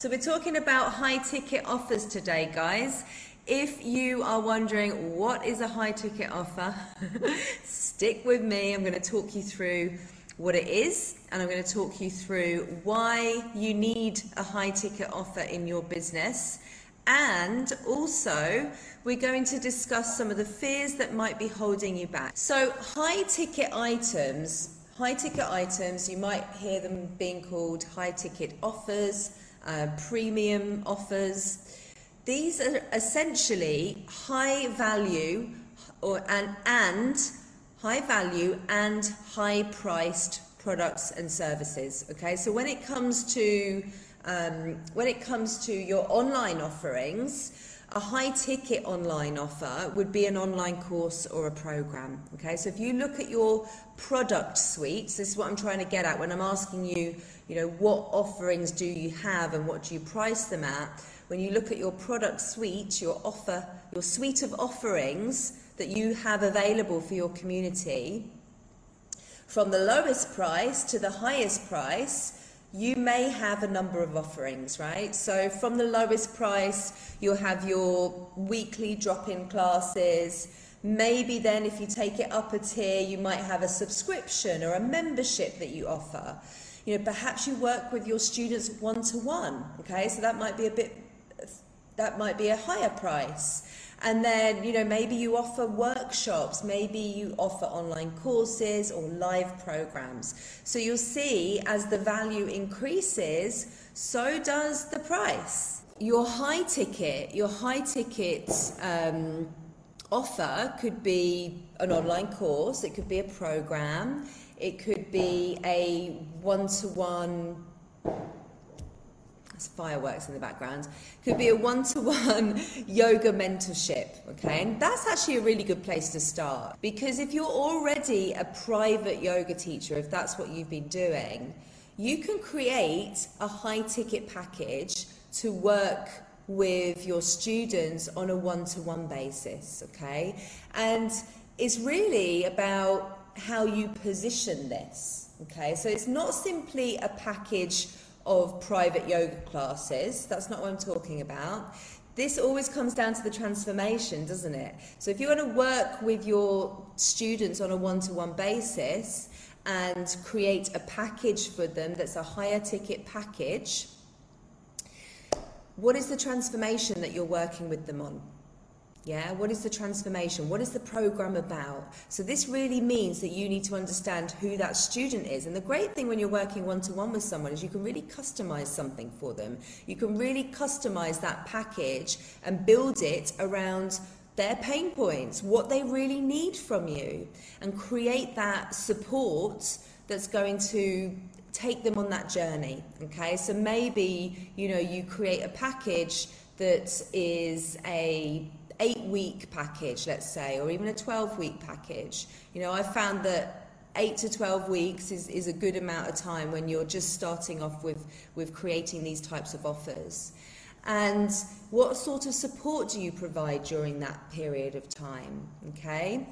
So we're talking about high ticket offers today, guys. If you are wondering what is a high ticket offer, stick with me. I'm going to talk you through what it is and I'm going to talk you through why you need a high ticket offer in your business. And also, we're going to discuss some of the fears that might be holding you back. So, high ticket items, high ticket items, you might hear them being called high ticket offers uh, premium offers. These are essentially high value or and, and high value and high priced products and services. Okay, so when it comes to um, when it comes to your online offerings, a high ticket online offer would be an online course or a program. Okay, so if you look at your product suites, this is what I'm trying to get at when I'm asking you, you know, what offerings do you have and what do you price them at? When you look at your product suite, your offer, your suite of offerings that you have available for your community, from the lowest price to the highest price, you may have a number of offerings, right? So from the lowest price, you'll have your weekly drop-in classes. Maybe then if you take it up a tier, you might have a subscription or a membership that you offer. You know, perhaps you work with your students one-to-one, okay? So that might be a bit, that might be a higher price. And then, you know, maybe you offer workshops, maybe you offer online courses or live programs. So you'll see as the value increases, so does the price. Your high ticket, your high ticket um, offer could be an online course, it could be a program, it could be a one to one fireworks in the background. Could be a one-to-one yoga mentorship, okay? And that's actually a really good place to start because if you're already a private yoga teacher, if that's what you've been doing, you can create a high-ticket package to work with your students on a one-to-one basis, okay? And it's really about how you position this, okay? So it's not simply a package of private yoga classes. That's not what I'm talking about. This always comes down to the transformation, doesn't it? So if you want to work with your students on a one-to-one basis and create a package for them that's a higher ticket package, what is the transformation that you're working with them on? Yeah, what is the transformation? What is the program about? So this really means that you need to understand who that student is. And the great thing when you're working one-to-one with someone is you can really customize something for them. You can really customize that package and build it around their pain points, what they really need from you, and create that support that's going to take them on that journey. Okay, so maybe you know you create a package that is a eight week package, let's say, or even a 12 week package. You know, I found that eight to 12 weeks is, is a good amount of time when you're just starting off with, with creating these types of offers. And what sort of support do you provide during that period of time? Okay.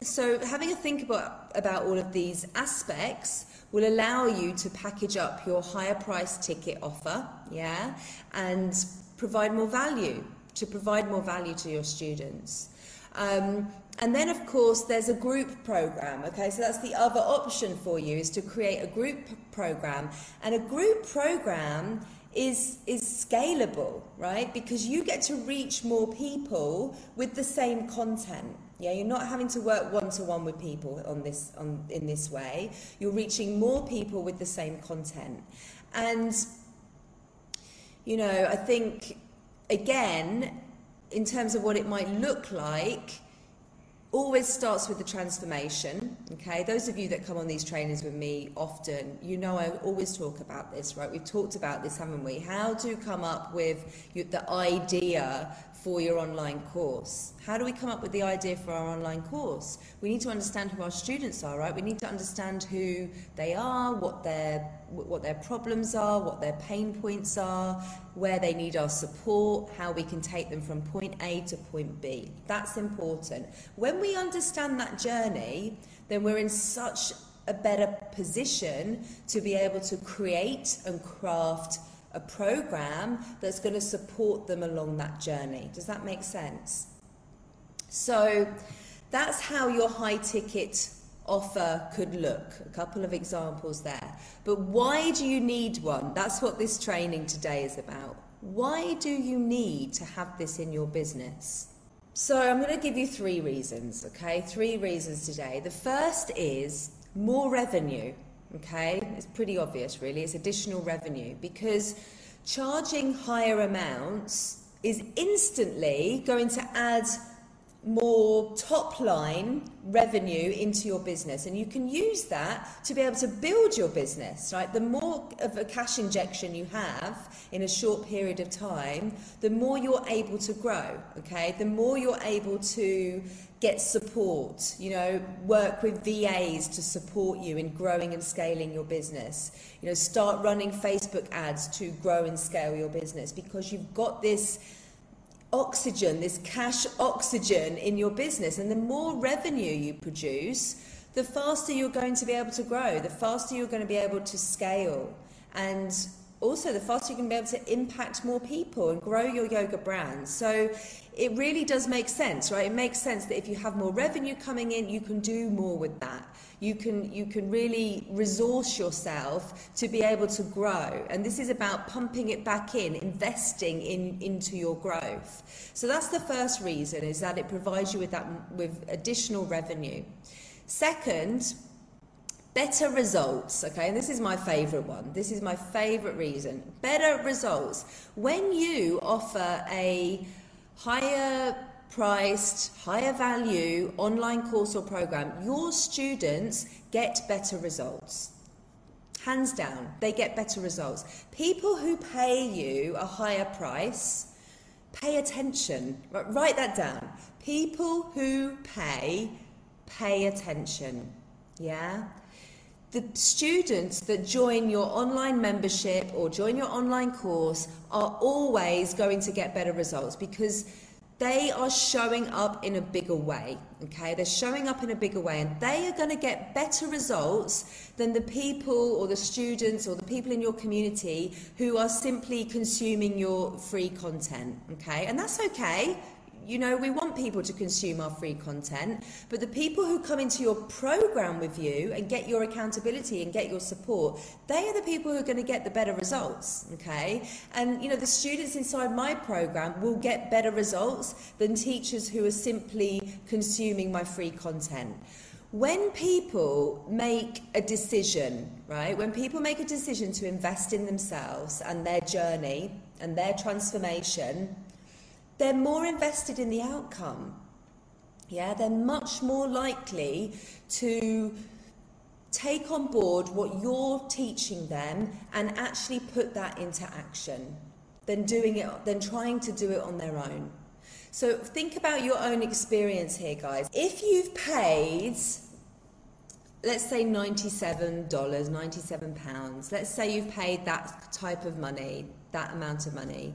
So having a think about, about all of these aspects will allow you to package up your higher price ticket offer, yeah, and provide more value to provide more value to your students. Um, and then, of course, there's a group program. Okay, so that's the other option for you is to create a group program. And a group program is is scalable, right? Because you get to reach more people with the same content. Yeah, you're not having to work one to one with people on this on in this way. You're reaching more people with the same content. And you know, I think again, in terms of what it might look like, always starts with the transformation. Okay, those of you that come on these trainings with me often, you know I always talk about this, right? We've talked about this, haven't we? How to come up with the idea for your online course. How do we come up with the idea for our online course? We need to understand who our students are, right? We need to understand who they are, what their what their problems are, what their pain points are, where they need our support, how we can take them from point A to point B. That's important. When we understand that journey, then we're in such a better position to be able to create and craft a program that's going to support them along that journey. Does that make sense? So that's how your high ticket offer could look. A couple of examples there. But why do you need one? That's what this training today is about. Why do you need to have this in your business? So I'm going to give you three reasons, okay? Three reasons today. The first is more revenue, okay? It's pretty obvious, really. It's additional revenue because charging higher amounts is instantly going to add more top line revenue into your business. And you can use that to be able to build your business right? The more of a cash injection you have in a short period of time the more you're able to grow okay? The more you're able to get support you know work with VAs to support you in growing and scaling your business. You know start running Facebook ads to grow and scale your business because you've got this oxygen, this cash oxygen in your business. And the more revenue you produce, the faster you're going to be able to grow, the faster you're going to be able to scale. And also, the faster you can be able to impact more people and grow your yoga brand. So, it really does make sense, right? It makes sense that if you have more revenue coming in, you can do more with that you can you can really resource yourself to be able to grow. And this is about pumping it back in investing in into your growth. So that's the first reason is that it provides you with that with additional revenue. Second better results okay? And this is my favorite one. This is my favorite reason. Better results. When you offer a higher priced, higher value online course or program, your students get better results. Hands down, they get better results. People who pay you a higher price, pay attention. Write that down. People who pay, pay attention. Yeah? The students that join your online membership or join your online course are always going to get better results because they are showing up in a bigger way. Okay, they're showing up in a bigger way, and they are going to get better results than the people or the students or the people in your community who are simply consuming your free content. Okay, and that's okay you know, we want people to consume our free content, but the people who come into your program with you and get your accountability and get your support, they are the people who are going to get the better results, okay? And, you know, the students inside my program will get better results than teachers who are simply consuming my free content. When people make a decision, right, when people make a decision to invest in themselves and their journey and their transformation, they're more invested in the outcome. Yeah, they're much more likely to take on board what you're teaching them and actually put that into action than doing it than trying to do it on their own. So think about your own experience here guys. If you've paid let's say $97, 97 pounds. Let's say you've paid that type of money, that amount of money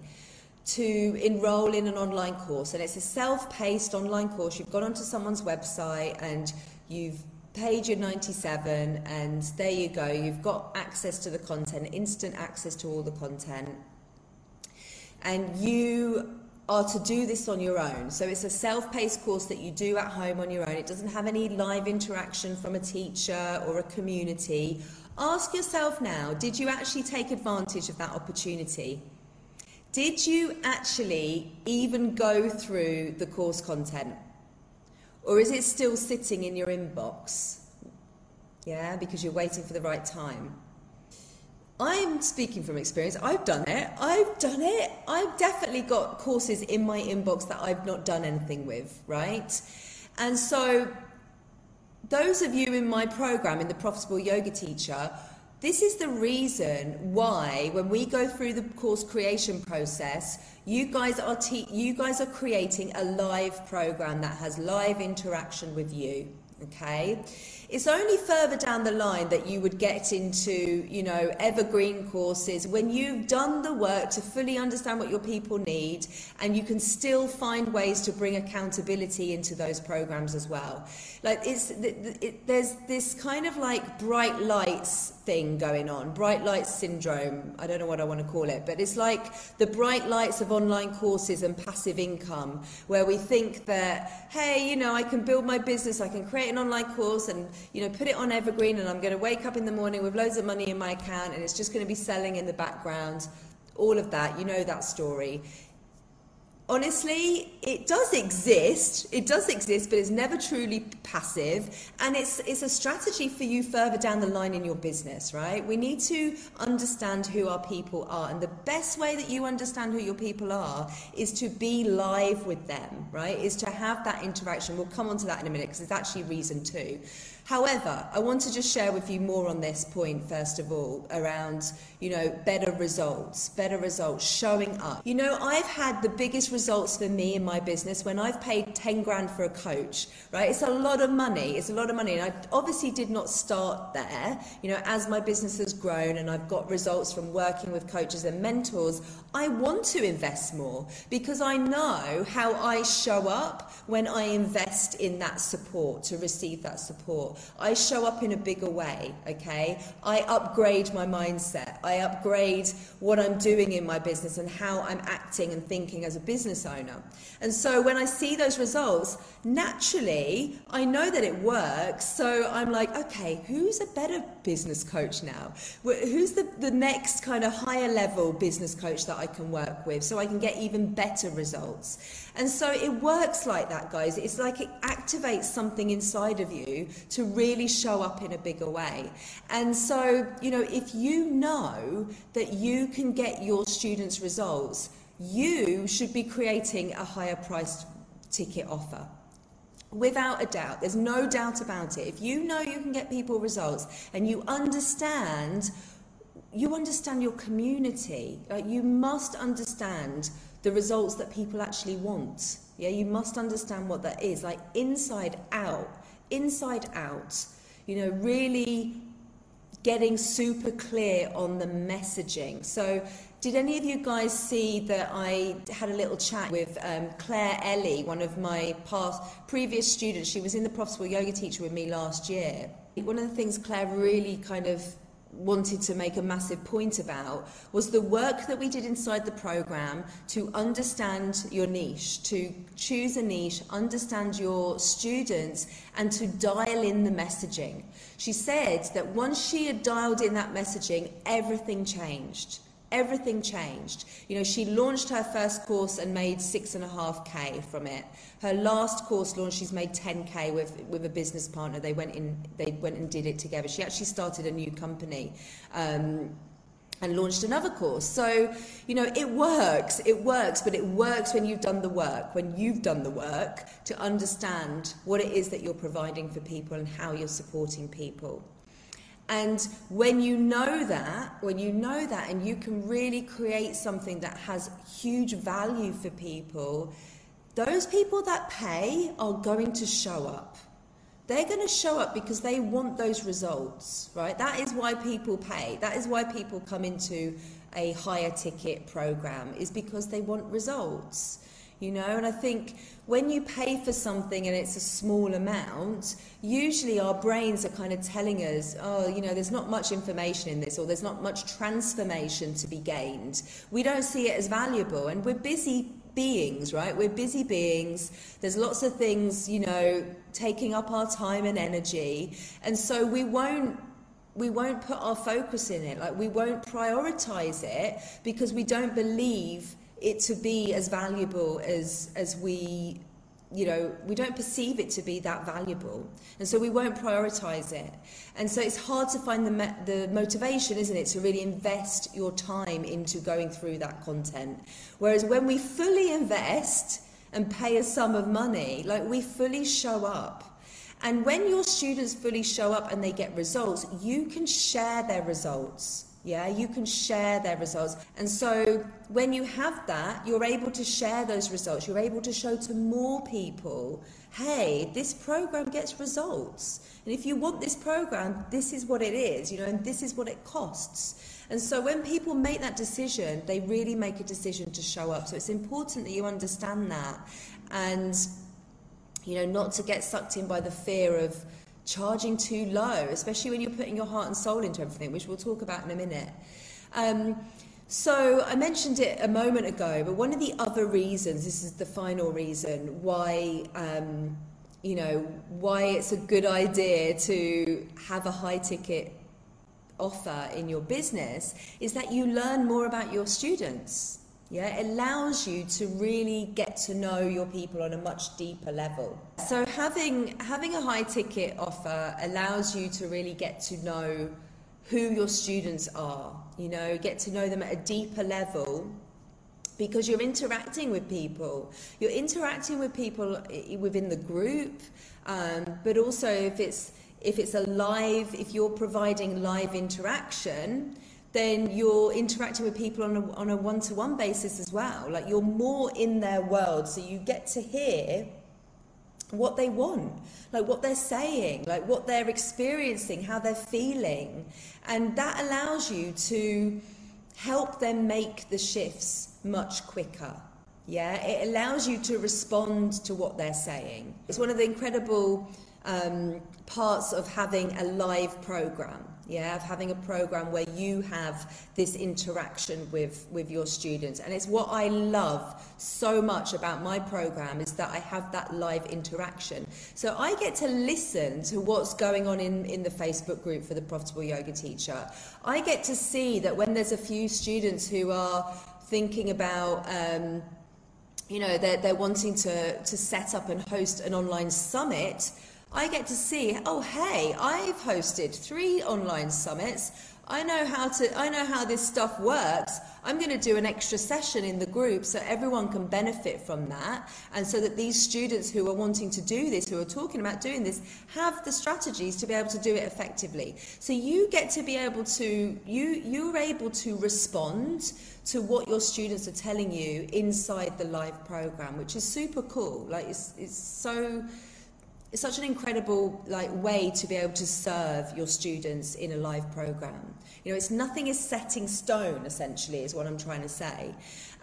to enroll in an online course. And it's a self paced online course. You've gone onto someone's website and you've paid your 97, and there you go. You've got access to the content, instant access to all the content. And you are to do this on your own. So it's a self paced course that you do at home on your own. It doesn't have any live interaction from a teacher or a community. Ask yourself now did you actually take advantage of that opportunity? Did you actually even go through the course content? Or is it still sitting in your inbox? Yeah, because you're waiting for the right time. I'm speaking from experience. I've done it. I've done it. I've definitely got courses in my inbox that I've not done anything with, right? And so, those of you in my program, in the Profitable Yoga Teacher, this is the reason why, when we go through the course creation process, you guys are te- you guys are creating a live program that has live interaction with you. Okay, It's only further down the line that you would get into, you know, evergreen courses when you've done the work to fully understand what your people need and you can still find ways to bring accountability into those programs as well. Like it's it, it, there's this kind of like bright lights thing going on, bright lights syndrome. I don't know what I want to call it, but it's like the bright lights of online courses and passive income where we think that hey, you know, I can build my business, I can create an online course and, you know, put it on Evergreen and I'm going to wake up in the morning with loads of money in my account and it's just going to be selling in the background. All of that, you know that story honestly, it does exist. It does exist, but it's never truly passive. And it's, it's a strategy for you further down the line in your business, right? We need to understand who our people are. And the best way that you understand who your people are is to be live with them, right? Is to have that interaction. We'll come on to that in a minute because it's actually reason two. However, I want to just share with you more on this point, first of all, around, you know, better results, better results, showing up. You know, I've had the biggest results for me in my business when I've paid 10 grand for a coach, right? It's a lot of money. It's a lot of money. And I obviously did not start there. You know, as my business has grown and I've got results from working with coaches and mentors, I want to invest more because I know how I show up when I invest in that support to receive that support. I show up in a bigger way, okay? I upgrade my mindset. I upgrade what I'm doing in my business and how I'm acting and thinking as a business owner. And so when I see those results, naturally, I know that it works. So I'm like, okay, who's a better business coach now? Who's the, the next kind of higher level business coach that I can work with so I can get even better results? And so it works like that, guys. It's like it activates something inside of you to really show up in a bigger way. And so, you know, if you know that you can get your students' results, you should be creating a higher priced ticket offer. Without a doubt, there's no doubt about it. If you know you can get people results and you understand you understand your community. Like you must understand the results that people actually want. Yeah, you must understand what that is, like inside out, inside out. You know, really getting super clear on the messaging. So, did any of you guys see that I had a little chat with um, Claire Ellie, one of my past previous students? She was in the Profitable Yoga Teacher with me last year. One of the things Claire really kind of wanted to make a massive point about was the work that we did inside the program to understand your niche, to choose a niche, understand your students, and to dial in the messaging. She said that once she had dialed in that messaging, everything changed everything changed. You know, she launched her first course and made six and a half K from it. Her last course launch, she's made 10K with, with a business partner. They went in, they went and did it together. She actually started a new company. Um, and launched another course. So, you know, it works, it works, but it works when you've done the work, when you've done the work to understand what it is that you're providing for people and how you're supporting people. And when you know that, when you know that, and you can really create something that has huge value for people, those people that pay are going to show up. They're going to show up because they want those results, right? That is why people pay. That is why people come into a higher ticket program, is because they want results you know? And i think when you pay for something and it's a small amount usually our brains are kind of telling us oh you know there's not much information in this or there's not much transformation to be gained. We don't see it as valuable. And we're busy beings right? We're busy beings. There's lots of things you know taking up our time and energy. And so we won't we won't put our focus in it. Like we won't prioritize it because we don't believe it to be as valuable as as we you know we don't perceive it to be that valuable. And so we won't prioritize it. And so it's hard to find the the motivation isn't it to really invest your time into going through that content. Whereas when we fully invest and pay a sum of money like we fully show up. And when your students fully show up and they get results you can share their results Yeah, you can share their results. And so when you have that, you're able to share those results. You're able to show to more people, hey, this program gets results. And if you want this program, this is what it is, you know, and this is what it costs. And so when people make that decision, they really make a decision to show up. So it's important that you understand that and you know, not to get sucked in by the fear of charging too low, especially when you're putting your heart and soul into everything, which we'll talk about in a minute. Um, so I mentioned it a moment ago, but one of the other reasons, this is the final reason why, um, you know, why it's a good idea to have a high ticket offer in your business is that you learn more about your students. Yeah, it allows you to really get to know your people on a much deeper level. So having having a high ticket offer allows you to really get to know who your students are, you know, get to know them at a deeper level because you're interacting with people. You're interacting with people within the group, um, but also if it's if it's a live, if you're providing live interaction, then you're interacting with people on a, on a one-to-one basis as well. Like you're more in their world, so you get to hear what they want, like what they're saying, like what they're experiencing, how they're feeling. And that allows you to help them make the shifts much quicker. Yeah, it allows you to respond to what they're saying. It's one of the incredible um, parts of having a live program yeah of having a program where you have this interaction with with your students. And it's what I love so much about my program is that I have that live interaction. So I get to listen to what's going on in in the Facebook group for the profitable yoga teacher. I get to see that when there's a few students who are thinking about um, you know they're, they're wanting to to set up and host an online summit I get to see, oh, hey, I've hosted three online summits. I know how to I know how this stuff works. I'm going to do an extra session in the group so everyone can benefit from that and so that these students who are wanting to do this who are talking about doing this have the strategies to be able to do it effectively. So you get to be able to you you're able to respond to what your students are telling you inside the live program, which is super cool. Like it's it's so it's such an incredible like way to be able to serve your students in a live program. You know, it's nothing is set in stone essentially is what I'm trying to say.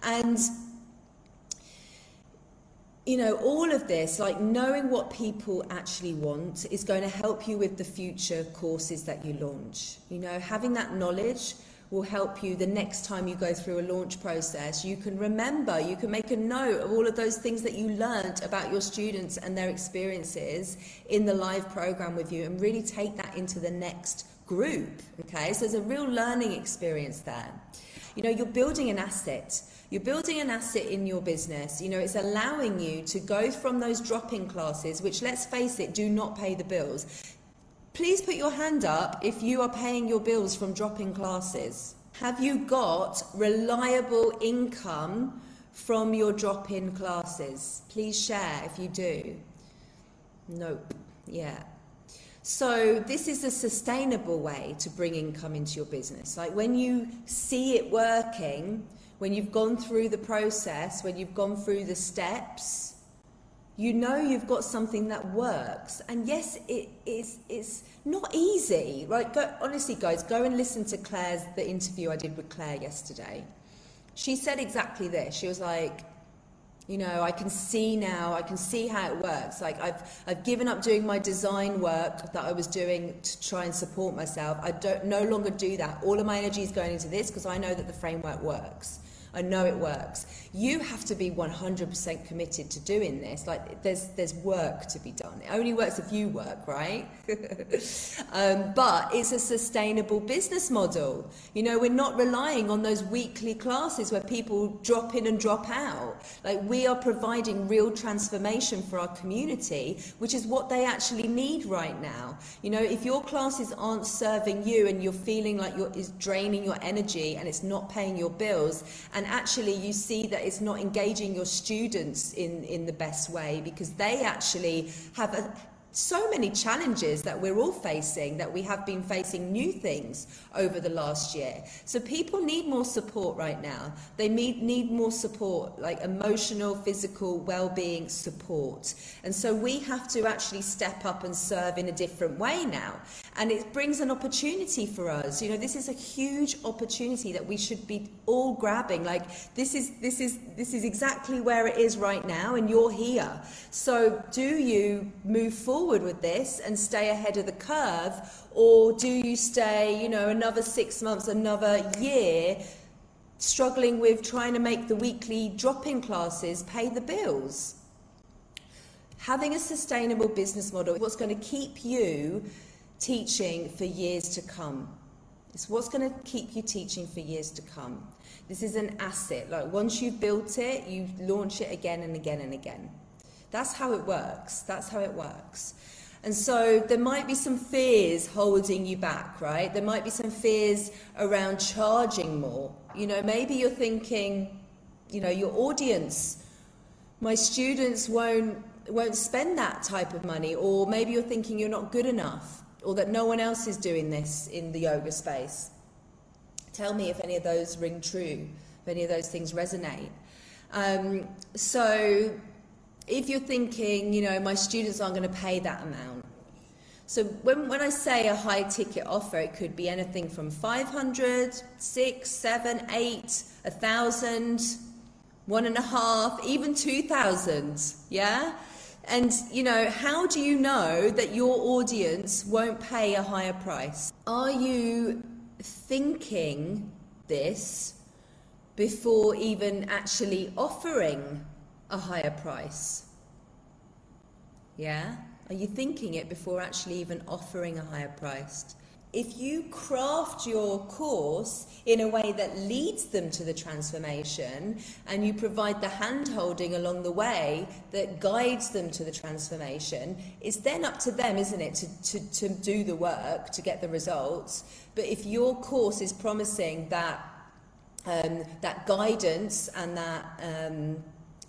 And you know, all of this, like knowing what people actually want, is going to help you with the future courses that you launch. You know, having that knowledge will help you the next time you go through a launch process. You can remember, you can make a note of all of those things that you learned about your students and their experiences in the live program with you and really take that into the next group. Okay, so there's a real learning experience there. You know, you're building an asset. You're building an asset in your business. You know, it's allowing you to go from those drop in classes, which, let's face it, do not pay the bills. Please put your hand up if you are paying your bills from drop in classes. Have you got reliable income from your drop in classes? Please share if you do. Nope. Yeah. So, this is a sustainable way to bring income into your business. Like when you see it working, when you've gone through the process, when you've gone through the steps, you know you've got something that works. And yes, it is it's not easy, right? Go, honestly, guys, go and listen to Claire's the interview I did with Claire yesterday. She said exactly this. She was like, you know, I can see now, I can see how it works. Like I've I've given up doing my design work that I was doing to try and support myself. I don't no longer do that. All of my energy is going into this because I know that the framework works. I know it works. You have to be 100% committed to doing this. Like there's there's work to be done. It only works if you work, right? um, but it's a sustainable business model. You know, we're not relying on those weekly classes where people drop in and drop out. Like we are providing real transformation for our community, which is what they actually need right now. You know, if your classes aren't serving you and you're feeling like you're is draining your energy and it's not paying your bills and and actually you see that it's not engaging your students in, in the best way because they actually have a so many challenges that we're all facing, that we have been facing new things over the last year. So people need more support right now. They need, need more support, like emotional, physical, well-being support. And so we have to actually step up and serve in a different way now. And it brings an opportunity for us. You know, this is a huge opportunity that we should be all grabbing. Like this is this is this is exactly where it is right now, and you're here. So do you move forward with this and stay ahead of the curve, or do you stay, you know, another six months, another year? struggling with trying to make the weekly drop-in classes pay the bills. Having a sustainable business model, what's going to keep you teaching for years to come. It's what's going to keep you teaching for years to come. This is an asset. Like once you've built it, you launch it again and again and again. That's how it works. That's how it works. And so there might be some fears holding you back, right? There might be some fears around charging more. You know, maybe you're thinking, you know, your audience, my students won't won't spend that type of money or maybe you're thinking you're not good enough or that no one else is doing this in the yoga space. Tell me if any of those ring true, if any of those things resonate. Um, so if you're thinking, you know, my students aren't going to pay that amount. So when, when I say a high ticket offer, it could be anything from 500, 6, 7, 8, 1,000, one and a half, even 2,000, yeah? And, you know, how do you know that your audience won't pay a higher price? Are you thinking this before even actually offering a higher price? Yeah? Are you thinking it before actually even offering a higher price? if you craft your course in a way that leads them to the transformation and you provide the hand holding along the way that guides them to the transformation, it's then up to them, isn't it, to, to, to do the work to get the results. But if your course is promising that, um, that guidance and that um,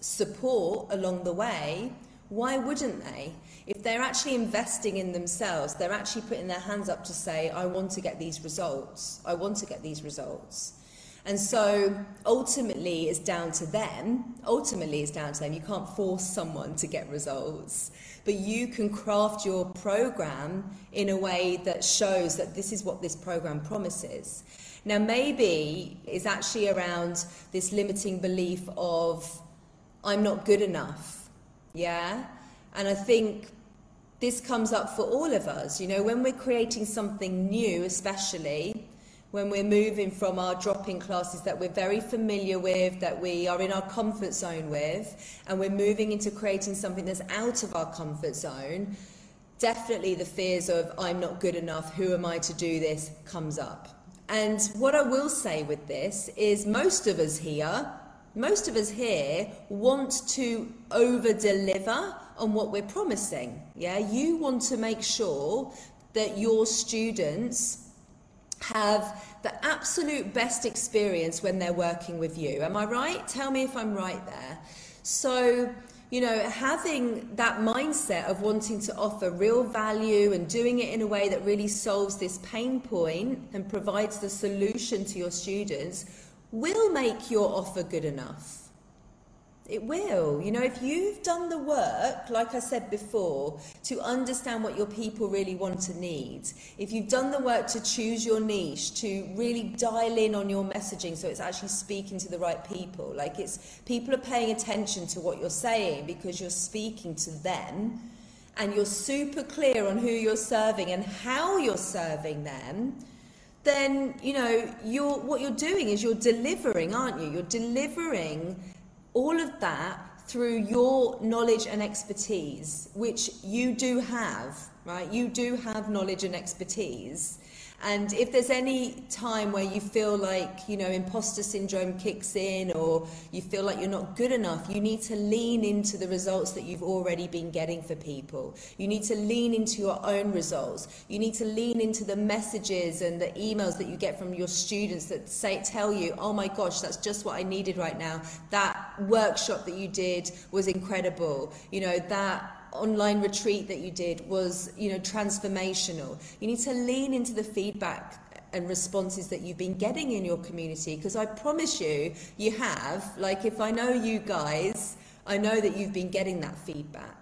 support along the way, why wouldn't they? If they're actually investing in themselves, they're actually putting their hands up to say, I want to get these results. I want to get these results. And so ultimately, it's down to them. Ultimately, it's down to them. You can't force someone to get results, but you can craft your program in a way that shows that this is what this program promises. Now, maybe it's actually around this limiting belief of, I'm not good enough. Yeah? And I think this comes up for all of us. You know, when we're creating something new, especially when we're moving from our drop-in classes that we're very familiar with, that we are in our comfort zone with, and we're moving into creating something that's out of our comfort zone, definitely the fears of I'm not good enough, who am I to do this, comes up. And what I will say with this is most of us here, most of us here want to over deliver on what we're promising. Yeah, you want to make sure that your students have the absolute best experience when they're working with you. Am I right? Tell me if I'm right there. So, you know, having that mindset of wanting to offer real value and doing it in a way that really solves this pain point and provides the solution to your students will make your offer good enough. It will. You know, if you've done the work, like I said before, to understand what your people really want and need, if you've done the work to choose your niche, to really dial in on your messaging so it's actually speaking to the right people, like it's people are paying attention to what you're saying because you're speaking to them and you're super clear on who you're serving and how you're serving them, then, you know, you're, what you're doing is you're delivering, aren't you? You're delivering all of that through your knowledge and expertise, which you do have, right? You do have knowledge and expertise. And if there's any time where you feel like, you know, imposter syndrome kicks in or you feel like you're not good enough, you need to lean into the results that you've already been getting for people. You need to lean into your own results. You need to lean into the messages and the emails that you get from your students that say tell you, "Oh my gosh, that's just what I needed right now. That workshop that you did was incredible. You know, that online retreat that you did was, you know, transformational. You need to lean into the feedback and responses that you've been getting in your community because I promise you, you have. Like, if I know you guys, I know that you've been getting that feedback.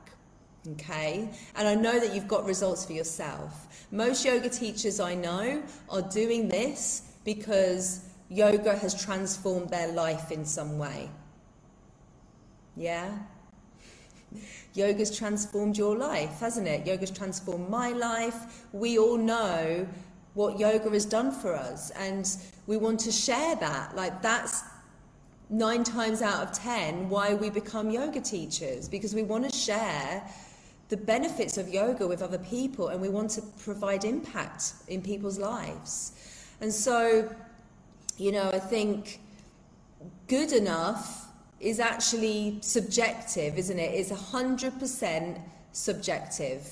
Okay, and I know that you've got results for yourself. Most yoga teachers I know are doing this because yoga has transformed their life in some way. Yeah? Yoga's transformed your life, hasn't it? Yoga's transformed my life. We all know what yoga has done for us, and we want to share that. Like, that's nine times out of ten why we become yoga teachers, because we want to share the benefits of yoga with other people and we want to provide impact in people's lives. And so, you know, I think good enough is actually subjective, isn't it? It's 100% subjective.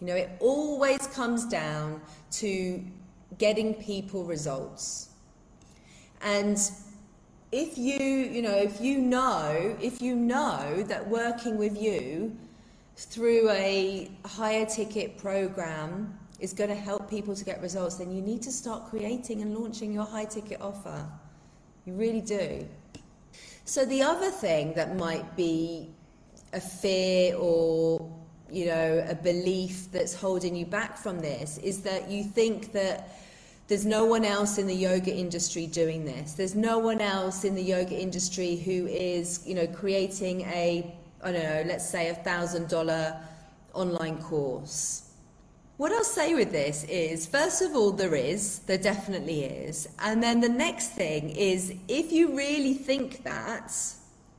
You know, it always comes down to getting people results. And if you, you know, if you know, if you know that working with you through a higher ticket program is going to help people to get results, then you need to start creating and launching your high ticket offer. You really do. So the other thing that might be a fear or you know a belief that's holding you back from this is that you think that there's no one else in the yoga industry doing this. There's no one else in the yoga industry who is, you know, creating a I don't know, let's say a thousand dollar online course. What I'll say with this is, first of all, there is, there definitely is. And then the next thing is, if you really think that,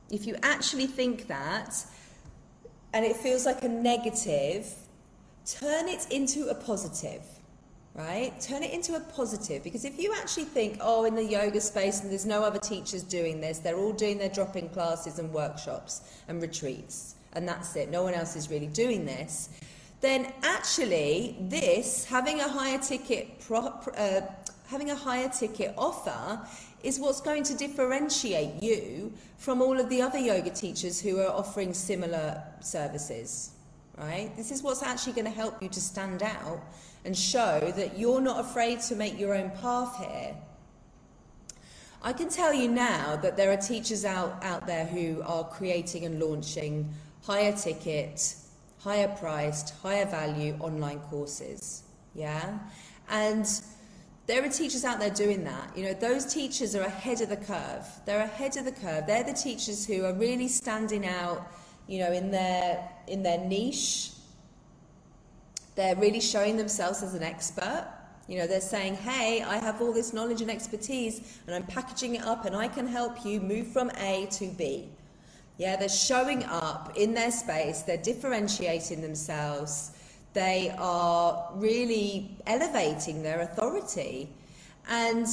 if you actually think that, and it feels like a negative, turn it into a positive right? Turn it into a positive because if you actually think, oh, in the yoga space and there's no other teachers doing this, they're all doing their drop in classes and workshops and retreats, and that's it, no one else is really doing this, then actually, this, having a higher ticket, pro, uh, having a higher ticket offer, is what's going to differentiate you from all of the other yoga teachers who are offering similar services, right? This is what's actually going to help you to stand out and show that you're not afraid to make your own path here. I can tell you now that there are teachers out, out there who are creating and launching higher ticket, higher priced, higher value online courses. Yeah? And there are teachers out there doing that. You know, those teachers are ahead of the curve. They're ahead of the curve. They're the teachers who are really standing out, you know, in their in their niche they're really showing themselves as an expert. You know, they're saying, hey, I have all this knowledge and expertise, and I'm packaging it up, and I can help you move from A to B. Yeah, they're showing up in their space, they're differentiating themselves, they are really elevating their authority. And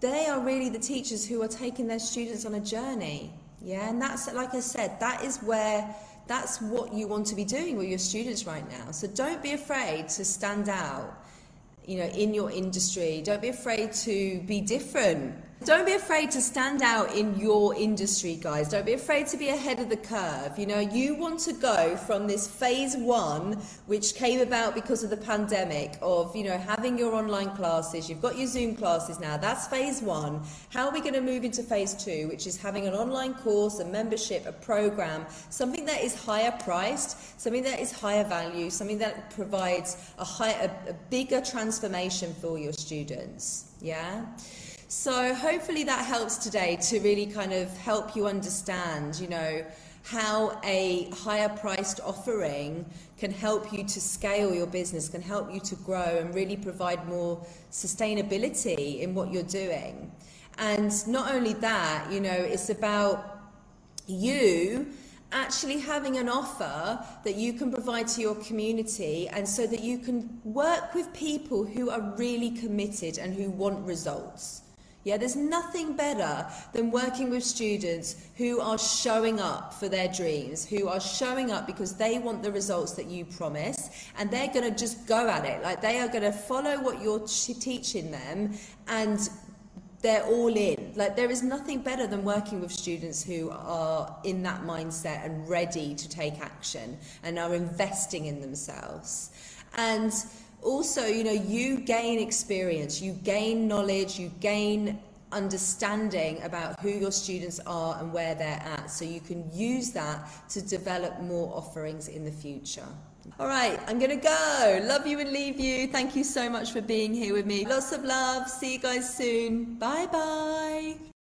they are really the teachers who are taking their students on a journey. Yeah, and that's, like I said, that is where that's what you want to be doing with your students right now. So don't be afraid to stand out, you know, in your industry. Don't be afraid to be different. Don't be afraid to stand out in your industry, guys. Don't be afraid to be ahead of the curve. You know, you want to go from this phase one, which came about because of the pandemic, of, you know, having your online classes. You've got your Zoom classes now. That's phase one. How are we going to move into phase two, which is having an online course, a membership, a program, something that is higher priced, something that is higher value, something that provides a, high, a, a bigger transformation for your students. Yeah? So hopefully that helps today to really kind of help you understand, you know, how a higher priced offering can help you to scale your business, can help you to grow and really provide more sustainability in what you're doing. And not only that, you know, it's about you actually having an offer that you can provide to your community and so that you can work with people who are really committed and who want results. Yeah, there's nothing better than working with students who are showing up for their dreams, who are showing up because they want the results that you promise, and they're going to just go at it. Like they are going to follow what you're teaching them and they're all in. Like there is nothing better than working with students who are in that mindset and ready to take action and are investing in themselves. And also, you know, you gain experience, you gain knowledge, you gain understanding about who your students are and where they're at so you can use that to develop more offerings in the future. All right, I'm going to go. Love you and leave you. Thank you so much for being here with me. Lots of love. See you guys soon. Bye bye.